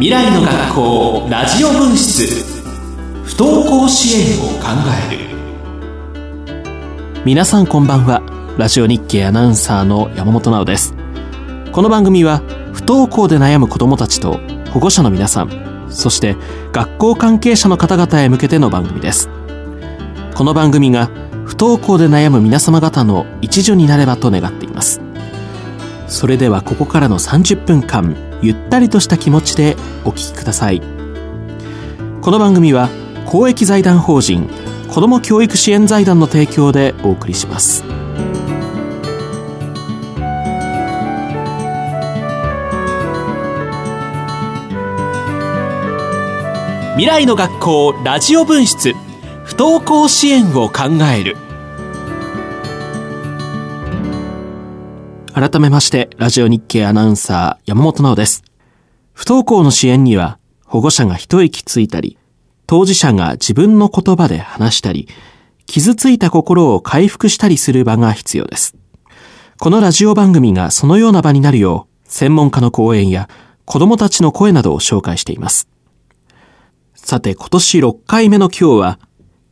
未来の学校ラジオ分室。不登校支援を考える。皆さんこんばんは。ラジオ日経アナウンサーの山本直です。この番組は不登校で悩む子どもたちと保護者の皆さんそして学校関係者の方々へ向けての番組です。この番組が不登校で悩む皆様方の一助になればと願っています。それではここからの30分間。ゆったりとした気持ちでお聞きください。この番組は公益財団法人子ども教育支援財団の提供でお送りします。未来の学校ラジオ分室不登校支援を考える。改めましてラジオ日経アナウンサー山本直です。不登校の支援には保護者が一息ついたり当事者が自分の言葉で話したり傷ついた心を回復したりする場が必要です。このラジオ番組がそのような場になるよう専門家の講演や子供たちの声などを紹介しています。さて今年6回目の今日は、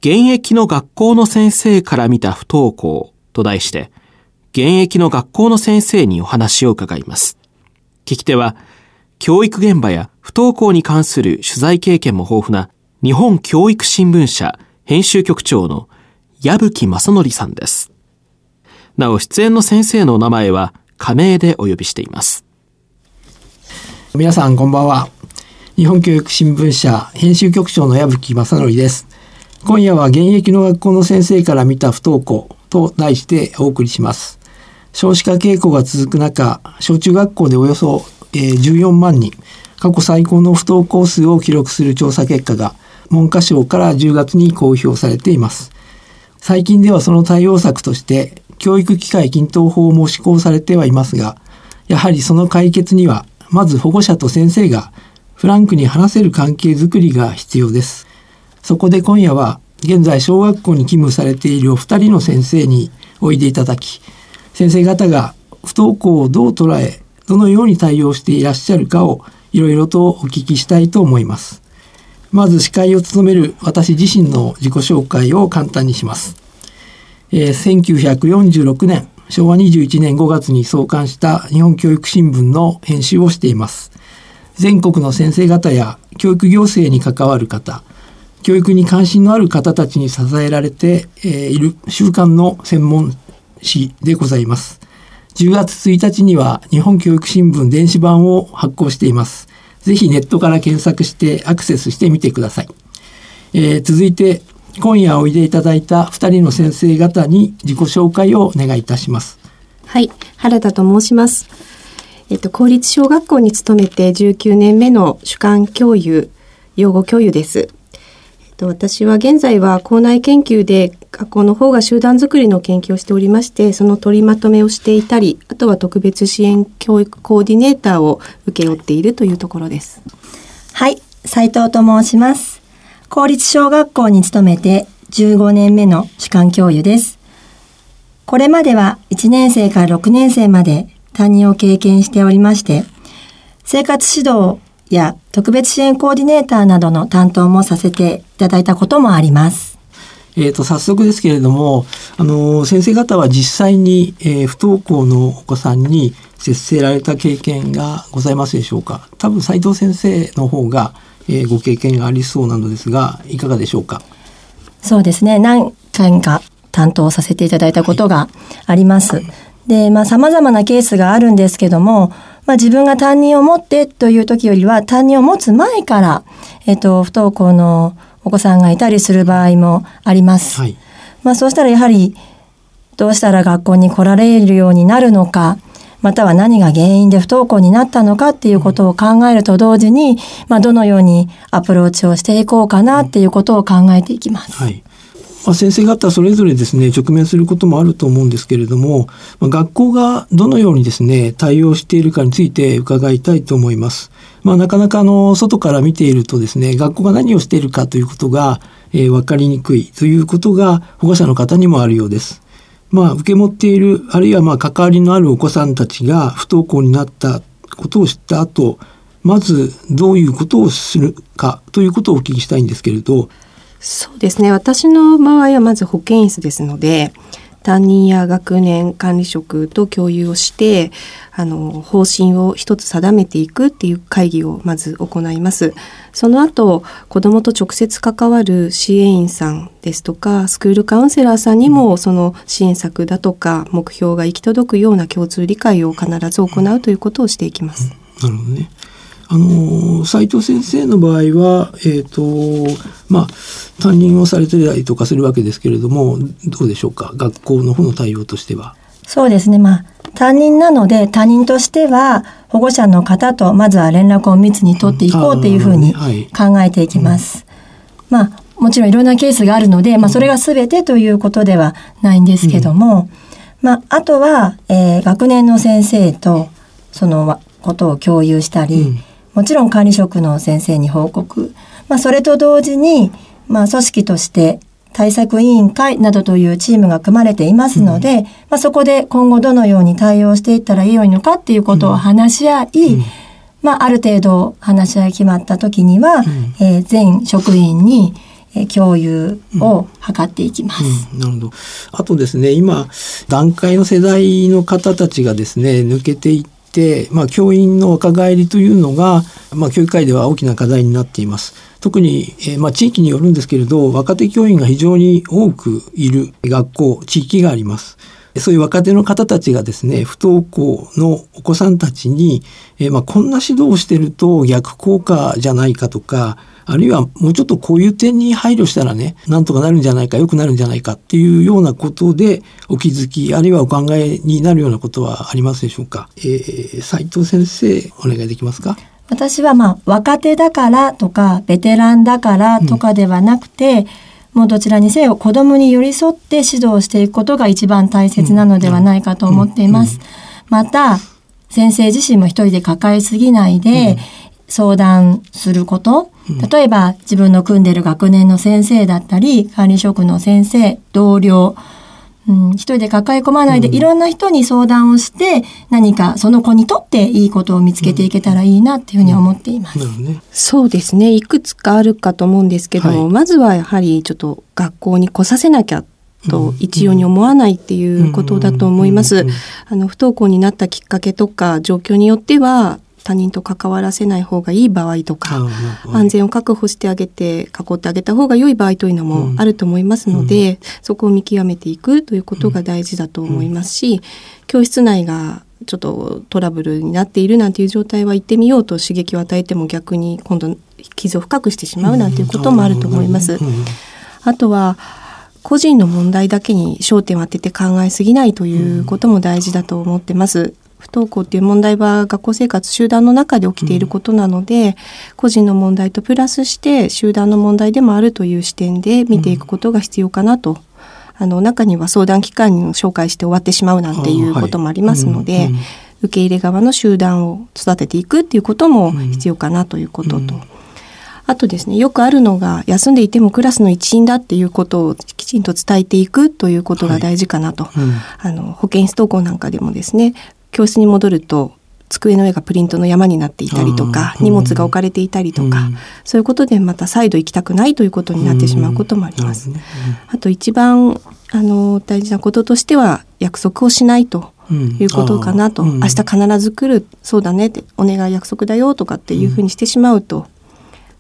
現役の学校の先生から見た不登校と題して、現役の学校の先生にお話を伺います。聞き手は、教育現場や不登校に関する取材経験も豊富な日本教育新聞社編集局長の矢吹正則さんです。なお、出演の先生のお名前は仮名でお呼びしています。皆さんこんばんは。日本教育新聞社編集局長の矢吹正則です。今夜は現役の学校の先生から見た不登校と題してお送りします。少子化傾向が続く中、小中学校でおよそ14万人、過去最高の不登校数を記録する調査結果が文科省から10月に公表されています。最近ではその対応策として教育機会均等法も施行されてはいますが、やはりその解決にはまず保護者と先生がフランクに話せる関係づくりが必要です。そこで今夜は現在小学校に勤務されているお二人の先生においでいただき、先生方が不登校をどう捉え、どのように対応していらっしゃるかをいろいろとお聞きしたいと思います。まず司会を務める私自身の自己紹介を簡単にします。えー、1946年、昭和21年5月に創刊した日本教育新聞の編集をしています。全国の先生方や教育行政に関わる方教育に関心のある方たちに支えられて、えいる週刊の専門誌でございます。10月1日には日本教育新聞電子版を発行しています。ぜひネットから検索してアクセスしてみてください。えー、続いて今夜おいでいただいた2人の先生方に自己紹介をお願いいたします。はい、原田と申します。えっと、公立小学校に勤めて19年目の主幹教諭、養護教諭です。と、私は現在は校内研究で学校の方が集団づくりの研究をしておりまして、その取りまとめをしていたり、あとは特別支援教育コーディネーターを請け負っているというところです。はい、斉藤と申します。公立小学校に勤めて15年目の主幹教諭です。これまでは1年生から6年生まで担任を経験しておりまして、生活指導や特別支援コーディネーターなどの担当もさせていただいたこともあります。えっ、ー、と、早速ですけれども、あの、先生方は実際に、えー、不登校のお子さんに接せられた経験がございますでしょうか？多分斉藤先生の方が、えー、ご経験がありそうなのですが、いかがでしょうか？そうですね。何回か担当させていただいたことがあります。はいで、まあ様々なケースがあるんですけども、まあ自分が担任を持ってという時よりは担任を持つ前から、えっと、不登校のお子さんがいたりする場合もあります。はい、まあそうしたらやはり、どうしたら学校に来られるようになるのか、または何が原因で不登校になったのかっていうことを考えると同時に、まあどのようにアプローチをしていこうかなっていうことを考えていきます。はいまあ、先生方それぞれですね直面することもあると思うんですけれども、まあ、学校がどのようにですね対応しているかについて伺いたいと思います。まあ、なかなかあの外から見ているとですね学校が何をしているかということが、えー、分かりにくいということが保護者の方にもあるようです。まあ、受け持っているあるいはまあ関わりのあるお子さんたちが不登校になったことを知った後まずどういうことをするかということをお聞きしたいんですけれど。そうですね。私の場合はまず保健室ですので、担任や学年管理職と共有をしてあの方針を一つ定めていくっていう会議をまず行いますその後子どもと直接関わる支援員さんですとかスクールカウンセラーさんにもその支援策だとか目標が行き届くような共通理解を必ず行うということをしていきます。なるほどねあの斉藤先生の場合は、えーとまあ、担任をされてたりとかするわけですけれどもどうでしょうか？学校の方の対応としては。そうですね、まあ、担任なので担任としては保護者の方とまずは連絡を密に取っていこうというふうに考えていきます。はい、まあもちろんいろんなケースがあるので、まあ、それが全てということではないんですけども、うん、まあ、あとは、えー、学年の先生とそのことを共有したり、うんもちろん管理職の先生に報告、まあ、それと同時に、まあ、組織として対策委員会などというチームが組まれていますので、うん、まあ、そこで今後どのように対応していったらいいのかっていうことを話し合い、うん、まあ、ある程度話し合い決まった時には、うん、えー、全職員に共有を図っていきます、うん。うん、なるほど。あとですね、今、段階の世代の方たちがですね、抜けていって、まあ、教員の若返りというのが、まあ、教育界では大きな課題になっています。特に、えー、まあ、地域によるんですけれど、若手教員が非常に多くいる学校、地域があります。そういう若手の方たちがですね、不登校のお子さんたちに、えー、まあ、こんな指導をしてると逆効果じゃないかとか、あるいはもうちょっとこういう点に配慮したらね、なんとかなるんじゃないか、良くなるんじゃないかっていうようなことでお気づき、あるいはお考えになるようなことはありますでしょうか？えー、斉藤先生、お願いできますか？私はまあ、若手だからとか、ベテランだからとかではなくて、うん、もうどちらにせよ子供に寄り添って指導していくことが一番大切なのではないかと思っています。また、先生自身も一人で抱えすぎないで、相談すること、例えば自分の組んでる学年の先生だったり、管理職の先生、同僚、うん、一人で抱え込まないで、いろんな人に相談をして、何かその子にとっていいことを見つけていけたらいいなっていうふうに思っています。うん。ね、そうですね。いくつかあるかと思うんですけども、はい、まずはやはりちょっと学校に来させなきゃと一様に思わないっていうことだと思います。あの不登校になったきっかけとか状況によっては他人と関わらせない方がいい場合とか、安全を確保してあげて囲ってあげた方が良い場合というのもあると思いますので、うん、そこを見極めていくということが大事だと思いますし、教室内がちょっとトラブルになっているなんていう状態は行ってみようと刺激を与えても逆に今度傷を深くしてしまうなんていうこともあると思います。あとは個人の問題だけに焦点を当てて考えすぎないということも大事だと思ってます。不登校っていう問題は学校生活集団の中で起きていることなので、うん、個人の問題とプラスして集団の問題でもあるという視点で見ていくことが必要かなと。うん、あの中には相談機関を紹介して終わってしまうなんていうこともありますので、受け入れ側の集団を育てていくっていうことも必要かなということと。あとですね、よくあるのが、休んでいてもクラスの一員だっていうことをきちんと伝えていくということが大事かなと。はいうん、あの、保健室登校なんかでもですね、教室に戻ると机の上がプリントの山になっていたりとか、荷物が置かれていたりとか、うん、そういうことでまた再度行きたくないということになってしまうこともあります。うん、あと一番あの大事なこととしては約束をしないということかなと、うん、明日必ず来る。そうだね。ってお願い約束だよとかっていうふうにしてしまうと、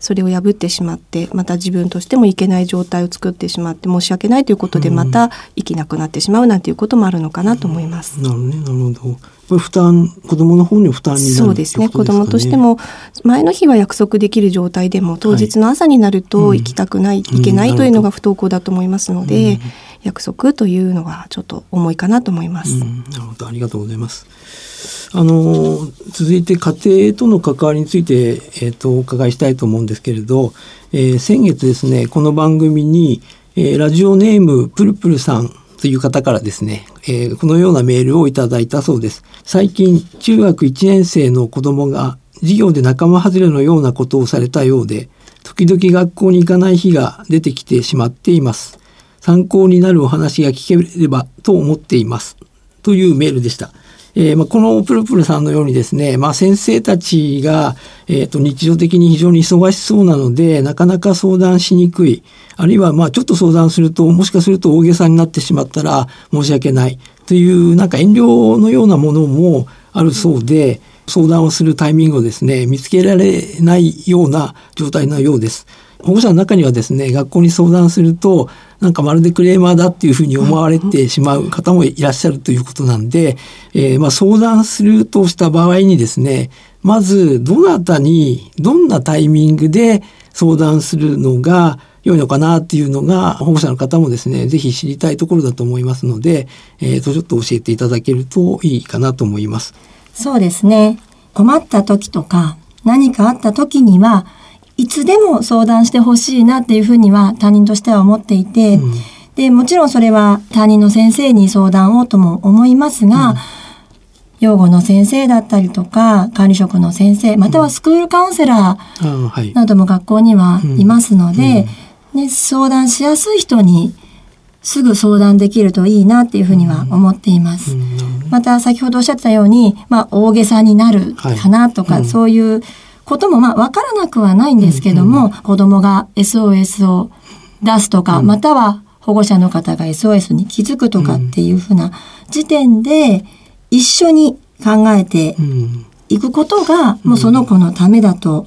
それを破ってしまってまた自分としてもいけない状態を作ってしまって申し訳ないということでまた生きなくなってしまうなんていうこともあるのかなと思います。なるほどねなるほど。負担子供の方に負担になる、ね、そうですね子供としても前の日は約束できる状態でも当日の朝になると行きたくない、はい、行けないというのが不登校だと思いますので、うん、約束というのはちょっと重いかなと思います。うん、なるほどありがとうございます。あの続いて家庭との関わりについて、えーと、お伺いしたいと思うんですけれど、えー、先月ですねこの番組に、えー、ラジオネームプルプルさんという方からですね、えー、このようなメールをいただいたそうです。最近中学1年生の子供が授業で仲間外れのようなことをされたようで時々学校に行かない日が出てきてしまっています。参考になるお話が聞ければと思っています。というメールでした。えーまあ、このプルプルさんのようにですね、まあ、先生たちが、えー、と日常的に非常に忙しそうなのでなかなか相談しにくいあるいはまあちょっと相談するともしかすると大げさになってしまったら申し訳ないというなんか遠慮のようなものもあるそうで相談をするタイミングをですね見つけられないような状態のようです。保護者の中にはですね学校に相談するとなんかまるでクレーマーだっていうふうに思われてしまう方もいらっしゃるということなんで、えー、まあ相談するとした場合にですねまずどなたにどんなタイミングで相談するのが良いのかなっていうのが保護者の方もですね是非知りたいところだと思いますので、えー、とちょっと教えていただけるといいかなと思います。そうですね困った時とか何かあった時にはいつでも相談してほしいなっていうふうには他人としては思っていて、うん、でもちろんそれは担任の先生に相談をとも思いますが、うん、養護の先生だったりとか管理職の先生またはスクールカウンセラーなども学校にはいますので、ね、相談しやすい人にすぐ相談できるといいなっていうふうには思っています。また先ほどおっしゃったように、まあ、大げさになるかなとか、はい、そういうこともまあ分からなくはないんですけども、うんうん、子供が SOS を出すとか、うん、または保護者の方が SOS に気づくとかっていうふうな時点で一緒に考えていくことが、もうその子のためだと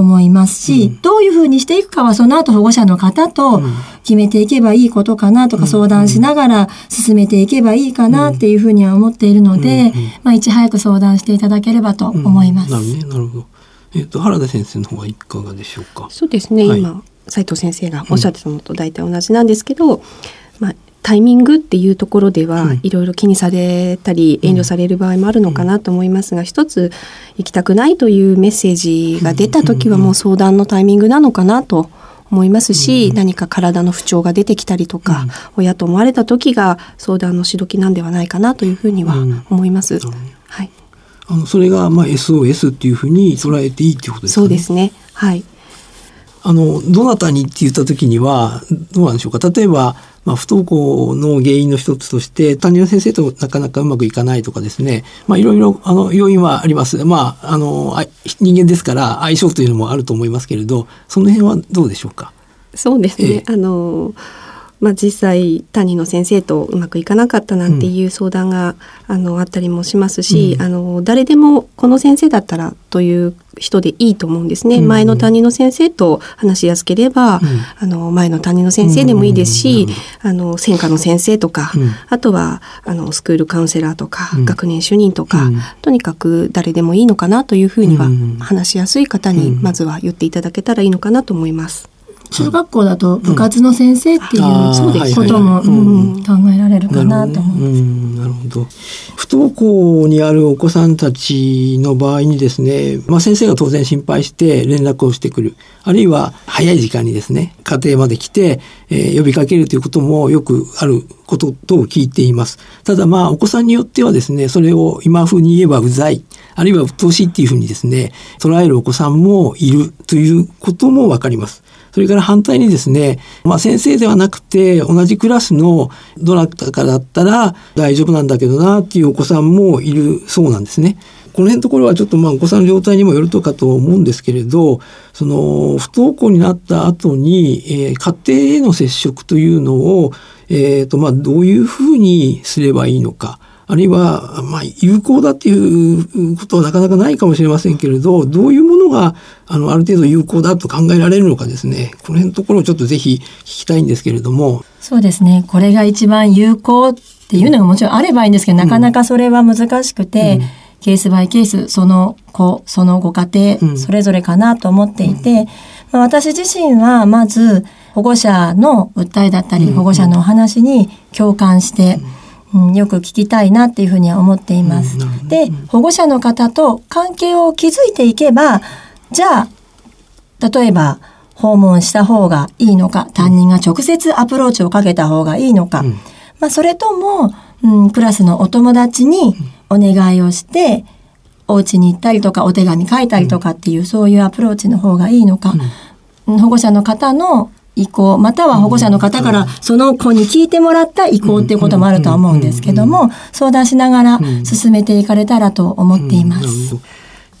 思いますし、うん、どういうふうにしていくかはその後保護者の方と決めていけばいいことかなとか相談しながら進めていけばいいかなっていうふうには思っているので、まあ、いち早く相談していただければと思います。なるほど。えっ、ー、と原田先生の方はいかがでしょうか？そうですね。はい、今斉藤先生がおっしゃってたのと大体同じなんですけど、うん、まあタイミングっていうところではいろいろ気にされたり遠慮される場合もあるのかなと思いますが、一つ行きたくないというメッセージが出た時はもう相談のタイミングなのかなと思いますし、うん、何か体の不調が出てきたりとか、うん、親と思われた時が相談のしどきなんではないかなというふうには思います。うん、はい。あのそれがまあ SOS っていうふうに捉えていいっていうことですか、ね、そうですね。はい。あのどなたにって言った時にはどうなんでしょうか？例えばまあ、不登校の原因の一つとして担任の先生となかなかうまくいかないとかですね、まあ、いろいろあの要因はあります。まあ、あの人間ですから相性というのもあると思いますけれどその辺はどうでしょうか？そうですね、えー、あのまあ、実際担任の先生とうまくいかなかったなんていう相談が、うん、あのあったりもしますし、うん、あの誰でもこの先生だったらという人でいいと思うんですね、うん、前の担任の先生と話しやすければ、あの前の担任の先生でもいいですし、あの専科の先生とか、あとはあのスクールカウンセラーとか、学年主任とか、とにかく誰でもいいのかなというふうには、話しやすい方にまずは言っていただけたらいいのかなと思います。中学校だと部活の先生っていうことも、考えられるかなと思います。なるほど。不登校にあるお子さんたちの場合にですね、まあ、先生が当然心配して連絡をしてくる。あるいは早い時間にですね、家庭まで来て、えー、呼びかけるということもよくあることと聞いています。ただまあお子さんによってはですね、それを今風に言えばうざい、あるいは鬱陶しいっていうふうにですね、捉えるお子さんもいるということもわかります。それから反対にですね、まあ、先生ではなくて同じクラスのどなたかだったら大丈夫なんだけどなっていうお子さんもいるそうなんですね。この辺のところはちょっとまあお子さんの状態にもよるとかと思うんですけれどその不登校になった後に、えー、家庭への接触というのを、えーとまあ、どういうふうにすればいいのか。あるいは、まあ、有効だっていうことはなかなかないかもしれませんけれど、どういうものが、あの、ある程度有効だと考えられるのかですね、この辺のところをちょっとぜひ聞きたいんですけれども。そうですね。これが一番有効っていうのがもちろんあればいいんですけど、なかなかそれは難しくて、うん、ケースバイケース、その子、そのご家庭、それぞれかなと思っていて、うん、まあ、私自身はまず、保護者の訴えだったり、保護者のお話に共感して、うんうん、よく聞きたいなっていうふうには思っています。うん、で、保護者の方と関係を築いていけば、じゃあ、例えば、訪問した方がいいのか、担任が直接アプローチをかけた方がいいのか、うん、まあ、それとも、うん、クラスのお友達にお願いをして、お家に行ったりとか、お手紙書いたりとかっていう、そういうアプローチの方がいいのか、保護者の方の意向、または保護者の方からその子に聞いてもらった意向っていうこともあるとは思うんですけども、相談しながら進めていかれたらと思っています。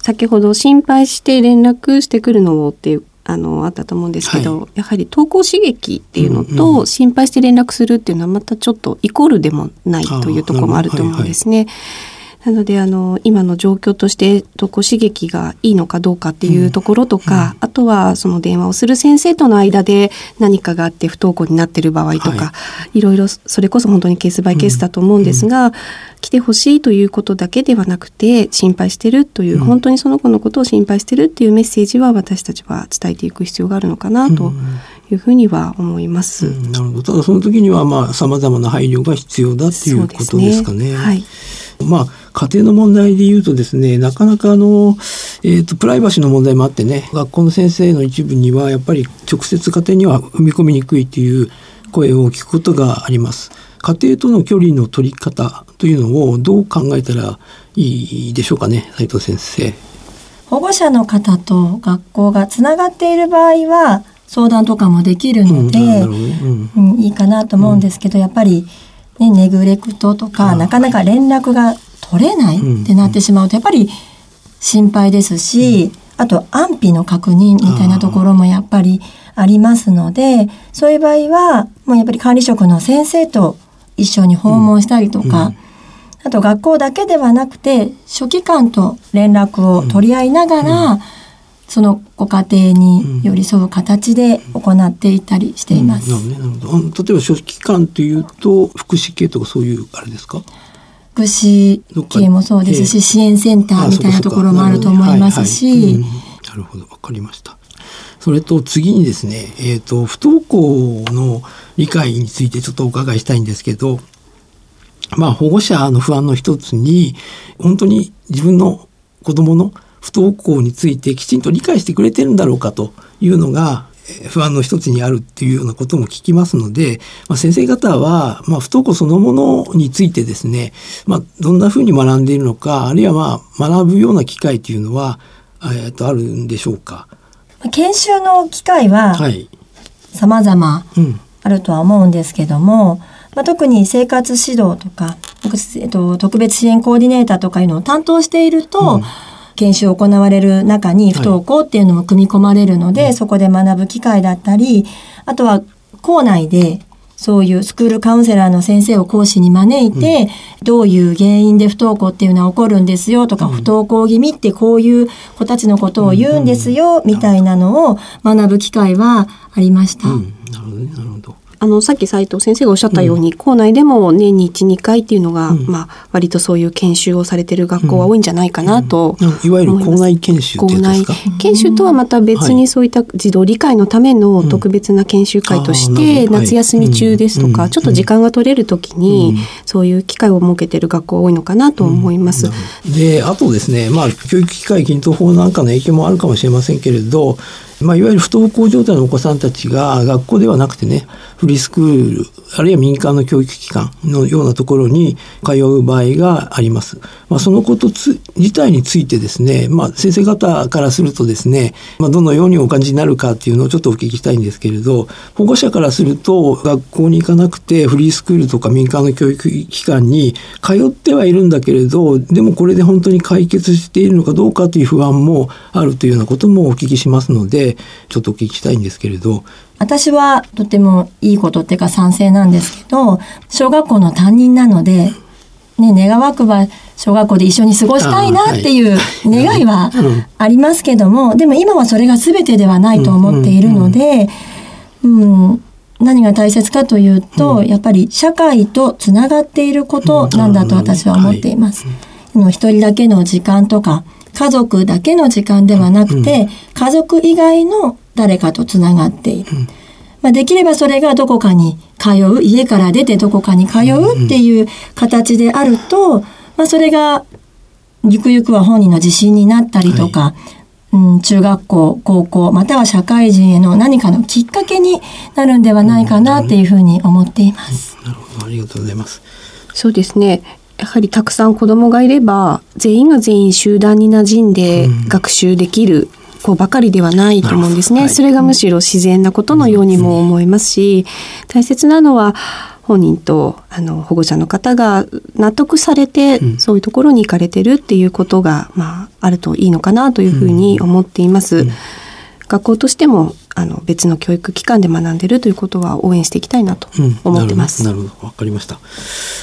先ほど心配して連絡してくるのっていうあのあったと思うんですけど、はい、やはり投稿刺激っていうのと、心配して連絡するっていうのはまたちょっとイコールでもないというところもあると思うんですね。はいはいなのであの今の状況として投稿刺激がいいのかどうかっていうところとか、うん、あとはその電話をする先生との間で何かがあって不登校になってる場合とか、はい、いろいろそれこそ本当にケースバイケースだと思うんですが、うん、来てほしいということだけではなくて心配してるという、うん、本当にその子のことを心配してるっていうメッセージは私たちは伝えていく必要があるのかなというふうには思います。なるほど。ただその時にはまあ様々な配慮が必要だっていうことですかね。ね。はい。まあ、家庭の問題で言うとですね、なかなかあの、えっ、ー、と、プライバシーの問題もあってね、学校の先生の一部には、やっぱり直接家庭には踏み込みにくいという声を聞くことがあります。家庭との距離の取り方というのをどう考えたらいいでしょうかね、斉藤先生。保護者の方と学校がつながっている場合は、相談とかもできるので、うんうん、いいかなと思うんですけど、やっぱりね、ネグレクトとか、なかなか連絡が取れないってなってしまうと、やっぱり心配ですし、あと安否の確認みたいなところもやっぱりありますので、そういう場合は、もうやっぱり管理職の先生と一緒に訪問したりとか、あと学校だけではなくて、書記官と連絡を取り合いながら、そのご家庭に寄り添う形で行っていたりしています。うん。うん、例えば書記官というと福祉系とかそういうあれですか？福祉系もそうですし、支援センターみたいなところもあると思いますし。なるほど、わかりました。それと次にですね、えっ、ー、と、不登校の理解についてちょっとお伺いしたいんですけど、まあ保護者の不安の一つに、本当に自分の子供の不登校についてきちんと理解してくれてるんだろうかというのが不安の一つにあるっていうようなことも聞きますので、まあ、先生方は、まあ、不登校そのものについてですね、まあ、どんなふうに学んでいるのかあるいはまあ学ぶような機会というのは、えっとあるんでしょうか？研修の機会は様々あるとは思うんですけども、まあ、特に生活指導とか、えっと、特別支援コーディネーターとかいうのを担当していると、うん研修を行われる中に不登校っていうのも組み込まれるので、はい、そこで学ぶ機会だったり、あとは校内でそういうスクールカウンセラーの先生を講師に招いて、うん、どういう原因で不登校っていうのは起こるんですよとか、うん、不登校気味ってこういう子たちのことを言うんですよ、みたいなのを学ぶ機会はありました。なるほど、ね、なるほど。あのさっき斉藤先生がおっしゃったように、うん、校内でも年に12回っていうのが、うん、まあ割とそういう研修をされてる学校は多いんじゃないかなと、うん、いわゆる校内研修校内研修とはまた別にそういった児童理解のための特別な研修会として、夏休み中ですとか、ちょっと時間が取れる時に、そういう機会を設けてる学校多いのかなと思います。であとですねまあ教育機会均等法なんかの影響もあるかもしれませんけれどまあ、いわゆる不登校状態のお子さんたちが学校ではなくてね、フリースクール、あるいは民間の教育機関のようなところに通う場合があります。まあ、そのこと自体についてですね、まあ、先生方からするとですね、まあ、どのようにお感じになるかっていうのをちょっとお聞きしたいんですけれど、保護者からすると学校に行かなくてフリースクールとか民間の教育機関に通ってはいるんだけれど、でもこれで本当に解決しているのかどうかという不安もあるというようなこともお聞きしますので、ちょっとお聞きしたいんですけれど。私はとてもいいことっていうか賛成なんですけど、小学校の担任なので、ね、願わくば小学校で一緒に過ごしたいなっていう願いはありますけども、でも今はそれが全てではないと思っているので、うん、何が大切かというと、やっぱり社会とつながっていることなんだと私は思っています。一人だけの時間とか、家族だけの時間ではなくて、家族以外の誰かとつながっている。まあ、できればそれがどこかに通う、家から出てどこかに通うっていう形であると、まあ、それがゆくゆくは本人の自信になったりとか、はい、うん、中学校、高校、または社会人への何かのきっかけになるんではないかなっていうふうに思っています。なるほど、ありがとうございます。そうですね。やはりたくさん子供がいれば全員が全員集団に馴染んで学習できる子ばかりではないと思うんですね。それがむしろ自然なことのようにも思いますし、大切なのは本人とあの保護者の方が納得されて、うん、そういうところに行かれてるっていうことが、まあ、あるといいのかなというふうに思っています。うん、学校としてもあの別の教育機関で学んでるということは応援していきたいなと思ってます。うん、なるほどわかりました。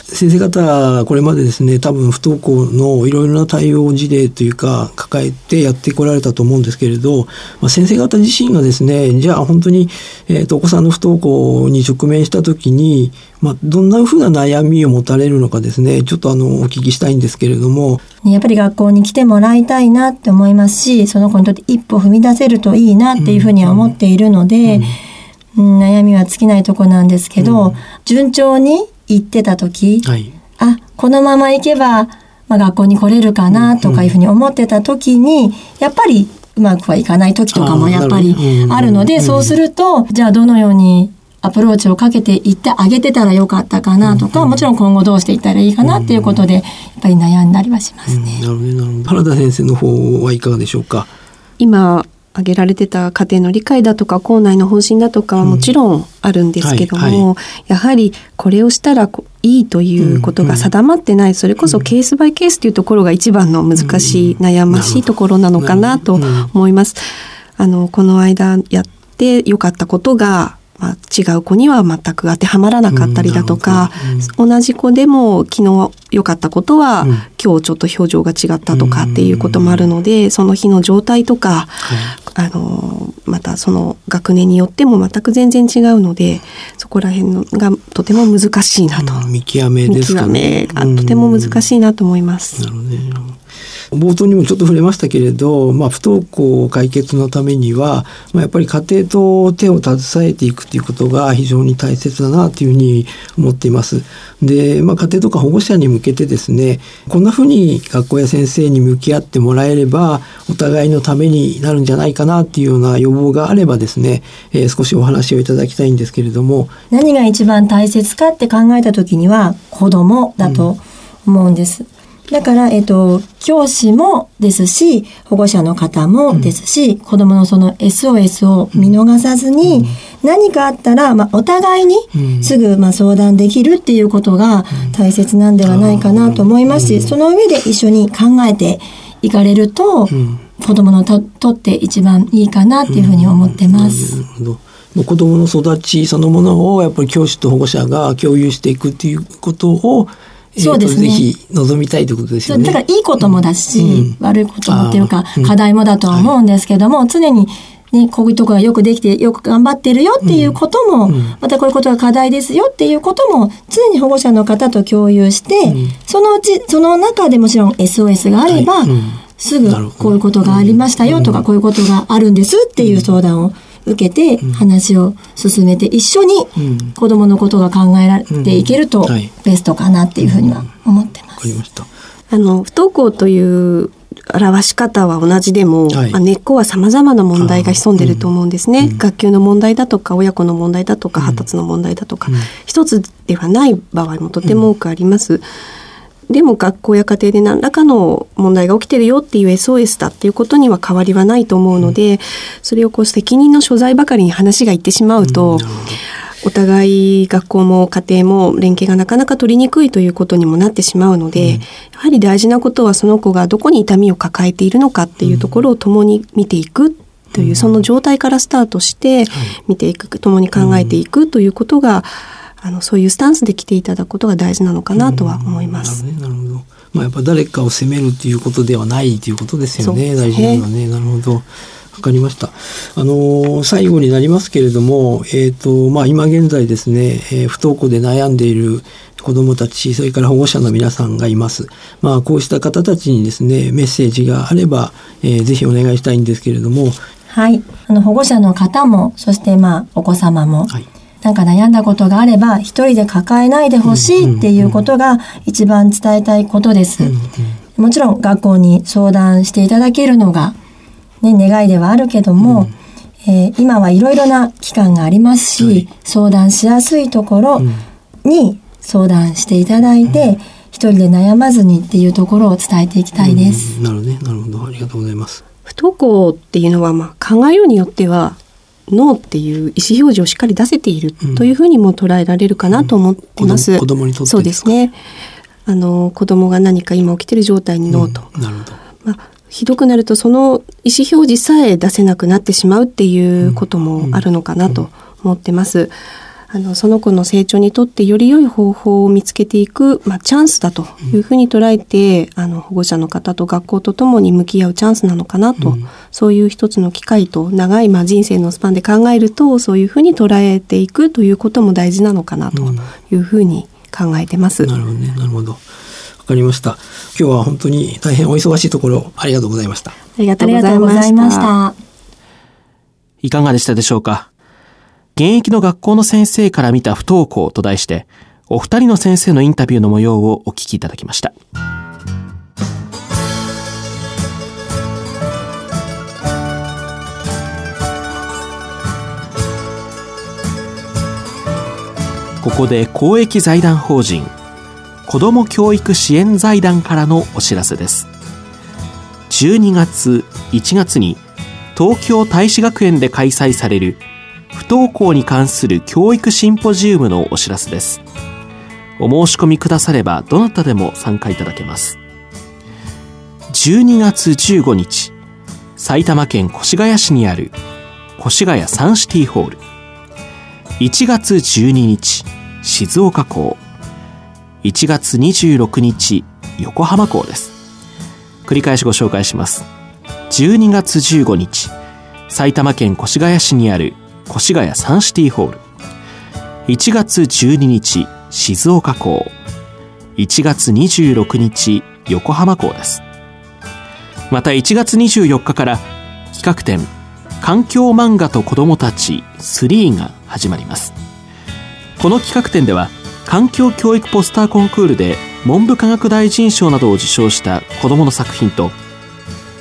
先生方これまでですね多分不登校のいろいろな対応事例というか抱えてやってこられたと思うんですけれど、まあ、先生方自身がですねじゃあ本当に、えーと、お子さんの不登校に直面した時に、まあ、どんなふうな悩みを持たれるのかですね。ちょっとあのお聞きしたいんですけれども。やっぱり学校に来てもらいたいなって思いますしその子にとって一歩踏み出せるといいなっていうふうには思っているので、うん、悩みは尽きないとこなんですけど、順調に行ってた時、はい、あこのまま行けば、まあ、学校に来れるかなとかいうふうに思ってた時にやっぱりうまくはいかない時とかもやっぱりあるので、そうするとじゃあどのようにアプローチをかけていってあげてたらよかったかなとか、もちろん今後どうしていったらいいかなっていうことで、やっぱり悩んだりはしますね。なるほど、なるほど。原田先生の方はいかがでしょうか？今挙げられてた家庭の理解だとか校内の方針だとかはもちろんあるんですけども、うんはいはい、やはりこれをしたらいいということが定まってない、うんうん、それこそケースバイケースというところが一番の難しい、うん、悩ましいところなのかなと思います。あのこの間やって良かったことがまあ、違う子には全く当てはまらなかったりだとか、うん、同じ子でも昨日良かったことは、うん、今日ちょっと表情が違ったとかっていうこともあるので、その日の状態とか、あのまたその学年によっても全く全然違うのでそこら辺のがとても難しいなと、見極めですか、ね、見極めがとても難しいなと思います。なるほどね冒頭にもちょっと触れましたけれど、まあ、不登校解決のためには、まあ、やっぱり家庭と手を携えていくということが非常に大切だなというふうに思っています。で、まあ、家庭とか保護者に向けてですねこんなふうに学校や先生に向き合ってもらえればお互いのためになるんじゃないかなっていうような要望があればですね、えー、少しお話をいただきたいんですけれども何が一番大切かって考えた時には子供だと思うんです。うんだから、えっと、教師もですし、保護者の方もですし、うん、子供のその SOS を見逃さずに、うん、何かあったら、まあ、お互いにすぐ、まあ、相談できるっていうことが大切なんではないかなと思いますし、その上で一緒に考えていかれると、子供のととって一番いいかなっていうふうに思ってます。子供の育ちそのものをやっぱり教師と保護者が共有していくっていうことをそうですね。ぜひ望みたいということですよね。だからいいこともだし、うん、悪いこともっていうか、課題もだとは思うんですけども、常にね、こういうとこがよくできてよく頑張ってるよっていうことも、うん、またこういうことが課題ですよっていうことも常に保護者の方と共有して、うん、そのうちその中でもちろん SOS があれば、はい。うん、すぐこういうことがありましたよとか、こういうことがあるんですっていう相談を受けて話を進めて一緒に子どものことが考えられていけるとベストかなっていうふうには思ってます。あの不登校という表し方は同じでも、はい、根っこは様々な問題が潜んでると思うんですね、うん、学級の問題だとか親子の問題だとか、発達の問題だとか、うん、一つではない場合もとても多くあります。うんでも学校や家庭で何らかの問題が起きてるよっていう SOS だっていうことには変わりはないと思うので、うん、それをこう責任の所在ばかりに話がいってしまうと、うん、お互い学校も家庭も連携がなかなか取りにくいということにもなってしまうので、うん、やはり大事なことはその子がどこに痛みを抱えているのかっていうところを共に見ていくという、その状態からスタートして見ていく、共に考えていくということが、あのそういうスタンスで来ていただくことが大事なのかなとは思います。なるほど。まあやっぱ誰かを責めるっていうことではないということですよね。大事なのはね。なるほど。わかりました。あの最後になりますけれども、えっ、ー、とまあ今現在ですね、えー、不登校で悩んでいる子どもたち、それから保護者の皆さんがいます。まあこうした方たちにですね、メッセージがあれば、えー、ぜひお願いしたいんですけれども。はい。あの保護者の方も、そしてまあお子様も。はいなんか悩んだことがあれば一人で抱えないでほしいっていうことが一番伝えたいことです。もちろん学校に相談していただけるのが、ね、願いではあるけども、うん、えー、今はいろいろな機関がありますし、はい、相談しやすいところに相談していただいて、うん、一人で悩まずにっていうところを伝えていきたいです。うん、なるほどね。なるほど。ありがとうございます。不登校っていうのは、まあ、考えようによってはノーっていう意思表示をしっかり出せているというふうにも捉えられるかなと思ってます。うん、子供にとってそうですね。あの子供が何か今起きてる状態にノーと。うん、なるほど。まあひどくなるとその意思表示さえ出せなくなってしまうっていうこともあるのかなと思ってます。あのその子の成長にとってより良い方法を見つけていく、まあ、チャンスだというふうに捉えて、あの保護者の方と学校とともに向き合うチャンスなのかなと、うん、そういう一つの機会と長い、まあ、人生のスパンで考えるとそういうふうに捉えていくということも大事なのかなというふうに考えてます。うん、なるほどねなるほどわかりました。今日は本当に大変お忙しいところありがとうございました。ありがとうございました。いかがでしたでしょうか？現役の学校の先生から見た不登校と題して、お二人の先生のインタビューの模様をお聞きいただきました。ここで公益財団法人子ども教育支援財団からのお知らせです12月1月に東京大使学園で開催される不登校に関する教育シンポジウムのお知らせです。お申し込みくださればどなたでも参加いただけます。12月15日、埼玉県越谷市にある越谷サンシティホール。1月12日、静岡港。1月26日、横浜港です。繰り返しご紹介します。12月15日、埼玉県越谷市にある越谷サンシティホール。1月12日静岡港。1月26日横浜港です。また1月24日から企画展環境漫画と子どもたち3が始まります。この企画展では環境教育ポスターコンクールで文部科学大臣賞などを受賞した子どもの作品と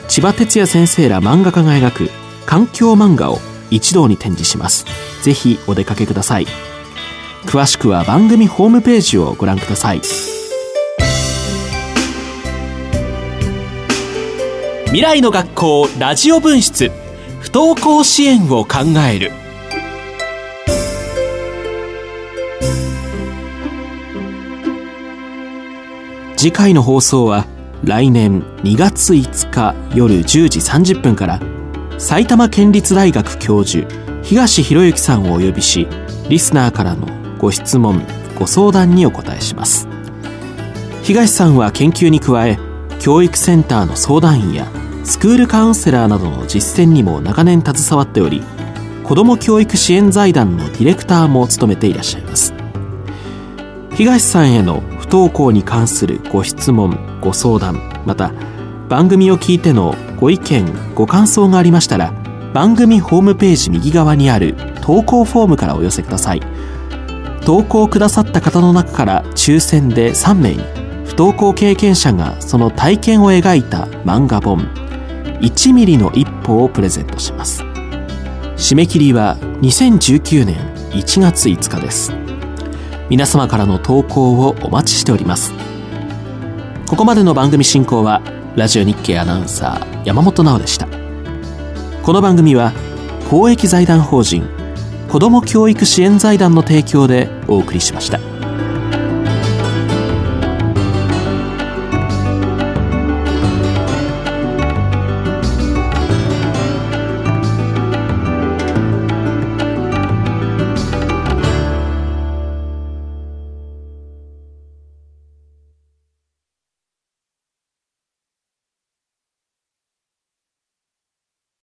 千葉哲也先生ら漫画家が描く環境漫画を一堂に展示します。ぜひお出かけください。詳しくは番組ホームページをご覧ください。未来の学校ラジオ分室。不登校支援を考える。次回の放送は来年2月5日夜10時30分から埼玉県立大学教授東博之さんをお呼びしリスナーからのご質問ご相談にお答えします。東さんは研究に加え教育センターの相談員やスクールカウンセラーなどの実践にも長年携わっており子ども教育支援財団のディレクターも務めていらっしゃいます。東さんへの不登校に関するご質問ご相談また番組を聞いてのご意見ご感想がありましたら番組ホームページ右側にある投稿フォームからお寄せください。投稿くださった方の中から抽選で3名に不登校経験者がその体験を描いた漫画本1ミリの一歩をプレゼントします。締め切りは2019年1月5日です。皆様からの投稿をお待ちしております。ここまでの番組進行はラジオ日経アナウンサー山本直でしたこの番組は公益財団法人子ども教育支援財団の提供でお送りしました。